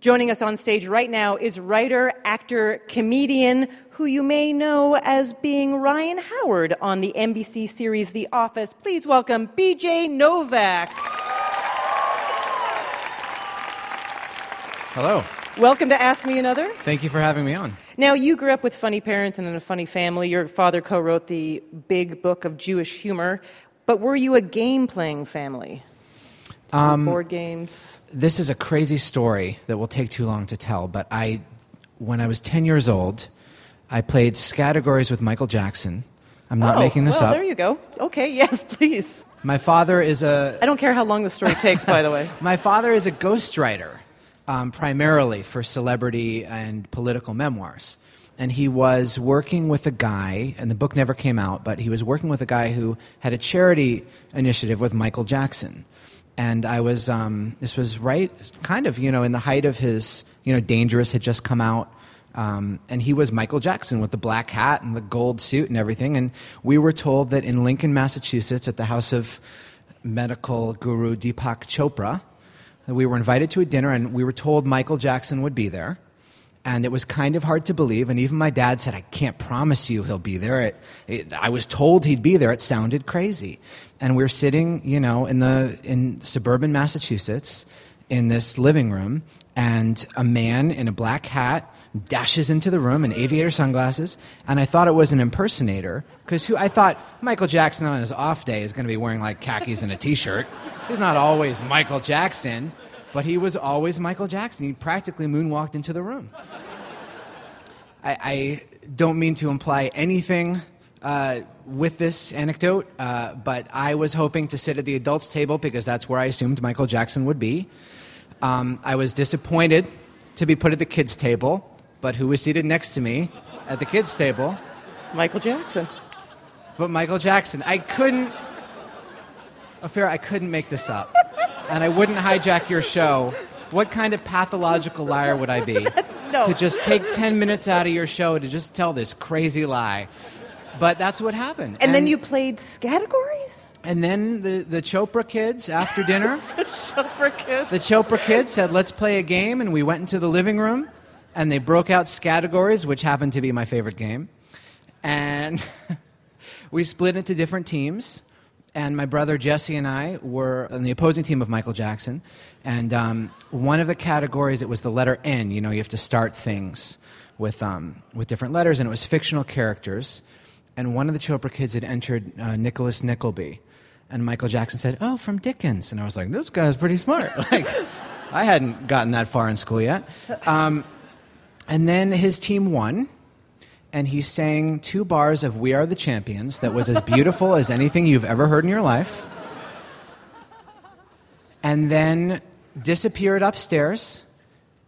Joining us on stage right now is writer, actor, comedian, who you may know as being Ryan Howard on the NBC series The Office. Please welcome BJ Novak. Hello. Welcome to Ask Me Another. Thank you for having me on. Now, you grew up with funny parents and in a funny family. Your father co wrote the big book of Jewish humor. But were you a game playing family? Um, board games? This is a crazy story that will take too long to tell, but I, when I was 10 years old, I played Scattergories with Michael Jackson. I'm not oh, making this well, up. There you go. Okay, yes, please. My father is a. I don't care how long the story takes, by the way. My father is a ghostwriter, um, primarily for celebrity and political memoirs. And he was working with a guy, and the book never came out, but he was working with a guy who had a charity initiative with Michael Jackson and I was um, this was right kind of you know in the height of his you know Dangerous had just come out. Um, and he was Michael Jackson with the black hat and the gold suit and everything. And we were told that in Lincoln, Massachusetts, at the house of medical guru Deepak Chopra, we were invited to a dinner and we were told Michael Jackson would be there and it was kind of hard to believe. And even my dad said, I can't promise you he'll be there. It, it, I was told he'd be there. It sounded crazy. And we we're sitting, you know, in, the, in suburban Massachusetts in this living room, and a man in a black hat dashes into the room in aviator sunglasses. And I thought it was an impersonator, because who I thought Michael Jackson on his off day is going to be wearing like khakis and a t shirt. He's not always Michael Jackson. But he was always Michael Jackson. He practically moonwalked into the room. I, I don't mean to imply anything uh, with this anecdote, uh, but I was hoping to sit at the adults' table because that's where I assumed Michael Jackson would be. Um, I was disappointed to be put at the kids' table, but who was seated next to me at the kids' table? Michael Jackson. But Michael Jackson. I couldn't. Affair, I couldn't make this up and I wouldn't hijack your show, what kind of pathological liar would I be? no. To just take 10 minutes out of your show to just tell this crazy lie. But that's what happened. And, and then you played Scattergories? And then the, the Chopra kids after dinner. the Chopra kids. The Chopra kids said, let's play a game. And we went into the living room and they broke out Scattergories, which happened to be my favorite game. And we split into different teams and my brother Jesse and I were on the opposing team of Michael Jackson. And um, one of the categories, it was the letter N. You know, you have to start things with, um, with different letters, and it was fictional characters. And one of the Chopra kids had entered uh, Nicholas Nickleby. And Michael Jackson said, Oh, from Dickens. And I was like, This guy's pretty smart. like, I hadn't gotten that far in school yet. Um, and then his team won and he sang two bars of We Are the Champions that was as beautiful as anything you've ever heard in your life. And then disappeared upstairs,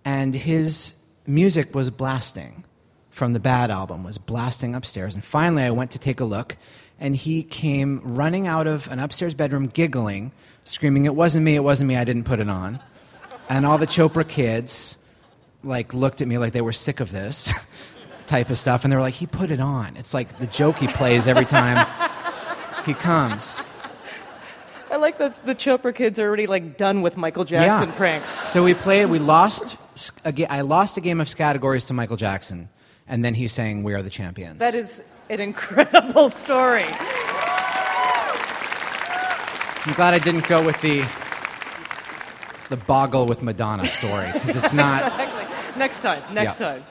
and his music was blasting from the Bad album, was blasting upstairs. And finally, I went to take a look, and he came running out of an upstairs bedroom, giggling, screaming, It wasn't me, it wasn't me, I didn't put it on. And all the Chopra kids like looked at me like they were sick of this. type of stuff. And they were like, he put it on. It's like the joke he plays every time he comes. I like that the Chopra kids are already like done with Michael Jackson yeah. pranks. So we played. We lost. A, I lost a game of categories to Michael Jackson, and then he's saying, "We are the champions." That is an incredible story. I'm glad I didn't go with the the boggle with Madonna story because it's not. exactly. Next time. Next yeah. time.